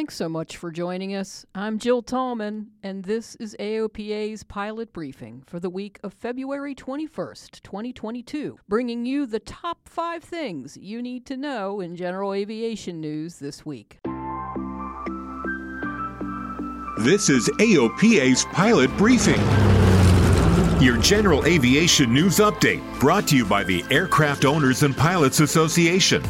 Thanks so much for joining us. I'm Jill Tallman, and this is AOPA's pilot briefing for the week of February 21st, 2022, bringing you the top five things you need to know in general aviation news this week. This is AOPA's pilot briefing. Your general aviation news update brought to you by the Aircraft Owners and Pilots Association.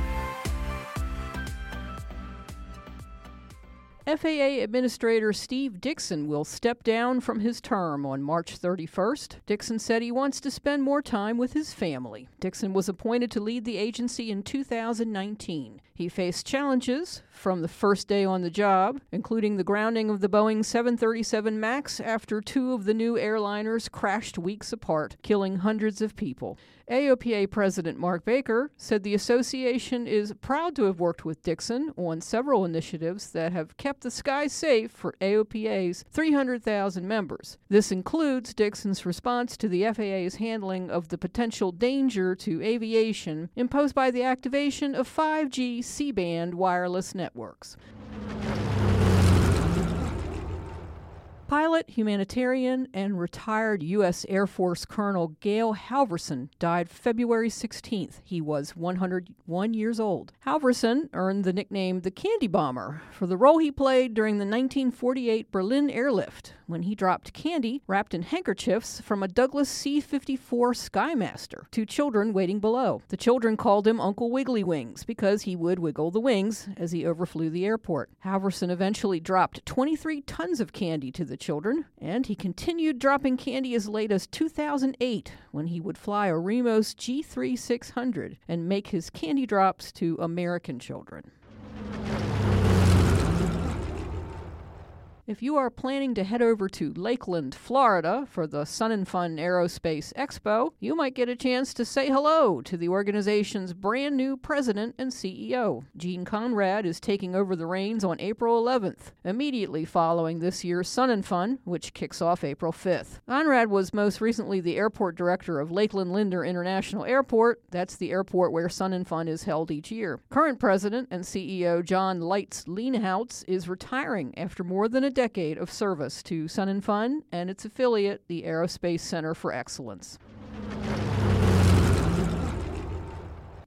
FAA Administrator Steve Dickson will step down from his term on March 31st. Dickson said he wants to spend more time with his family. Dickson was appointed to lead the agency in 2019. He faced challenges from the first day on the job, including the grounding of the Boeing 737 MAX after two of the new airliners crashed weeks apart, killing hundreds of people. AOPA President Mark Baker said the association is proud to have worked with Dickson on several initiatives that have kept the sky safe for AOPA's 300,000 members. This includes Dickson's response to the FAA's handling of the potential danger to aviation imposed by the activation of 5G C band wireless networks. Pilot, humanitarian, and retired U.S. Air Force Colonel Gail Halvorsen died February 16th. He was 101 years old. Halvorsen earned the nickname the Candy Bomber for the role he played during the 1948 Berlin airlift when he dropped candy wrapped in handkerchiefs from a Douglas C 54 Skymaster to children waiting below. The children called him Uncle Wiggly Wings because he would wiggle the wings as he overflew the airport. Halvorsen eventually dropped 23 tons of candy to the children, and he continued dropping candy as late as 2008 when he would fly a Remos G3600 and make his candy drops to American children. If you are planning to head over to Lakeland, Florida for the Sun and Fun Aerospace Expo, you might get a chance to say hello to the organization's brand new president and CEO. Gene Conrad is taking over the reins on April 11th, immediately following this year's Sun and Fun, which kicks off April 5th. Conrad was most recently the airport director of Lakeland Linder International Airport. That's the airport where Sun and Fun is held each year. Current president and CEO John Lites Leenhouts is retiring after more than a decade of service to Sun and Fun and its affiliate, the Aerospace Center for Excellence.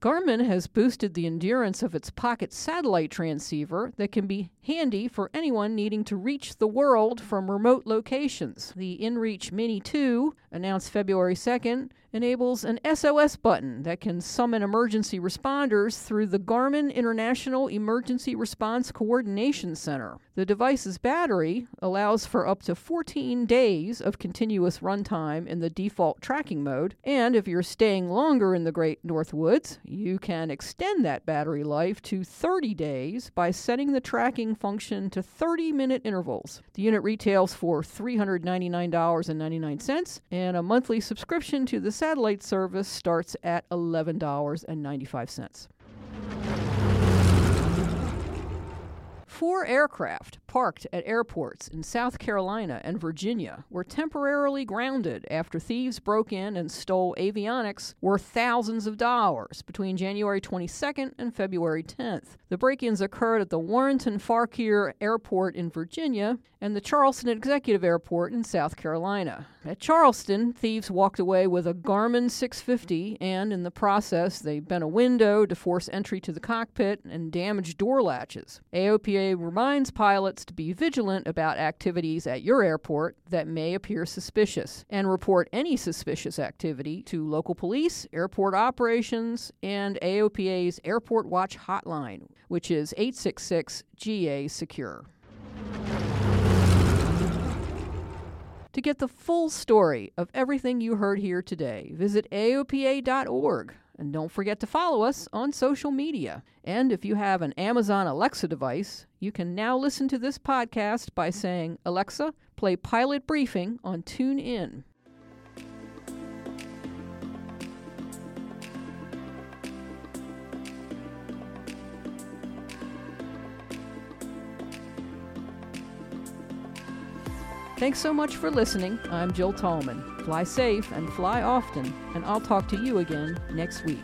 Garmin has boosted the endurance of its pocket satellite transceiver that can be handy for anyone needing to reach the world from remote locations. The InReach Mini 2, announced February 2nd, enables an SOS button that can summon emergency responders through the Garmin International Emergency Response Coordination Center. The device's battery allows for up to 14 days of continuous runtime in the default tracking mode, and if you're staying longer in the Great North Woods, you can extend that battery life to 30 days by setting the tracking function to 30 minute intervals. The unit retails for $399.99, and a monthly subscription to the satellite service starts at $11.95. Four aircraft parked at airports in South Carolina and Virginia were temporarily grounded after thieves broke in and stole avionics worth thousands of dollars between January 22nd and February 10th. The break ins occurred at the Warrenton Fauquier Airport in Virginia and the Charleston Executive Airport in South Carolina. At Charleston, thieves walked away with a Garmin 650, and in the process, they bent a window to force entry to the cockpit and damaged door latches. AOPA reminds pilots to be vigilant about activities at your airport that may appear suspicious and report any suspicious activity to local police, airport operations, and AOPA's Airport Watch hotline, which is 866 GA Secure. To get the full story of everything you heard here today, visit AOPA.org and don't forget to follow us on social media. And if you have an Amazon Alexa device, you can now listen to this podcast by saying, Alexa, play Pilot Briefing on TuneIn. Thanks so much for listening. I'm Jill Tallman. Fly safe and fly often, and I'll talk to you again next week.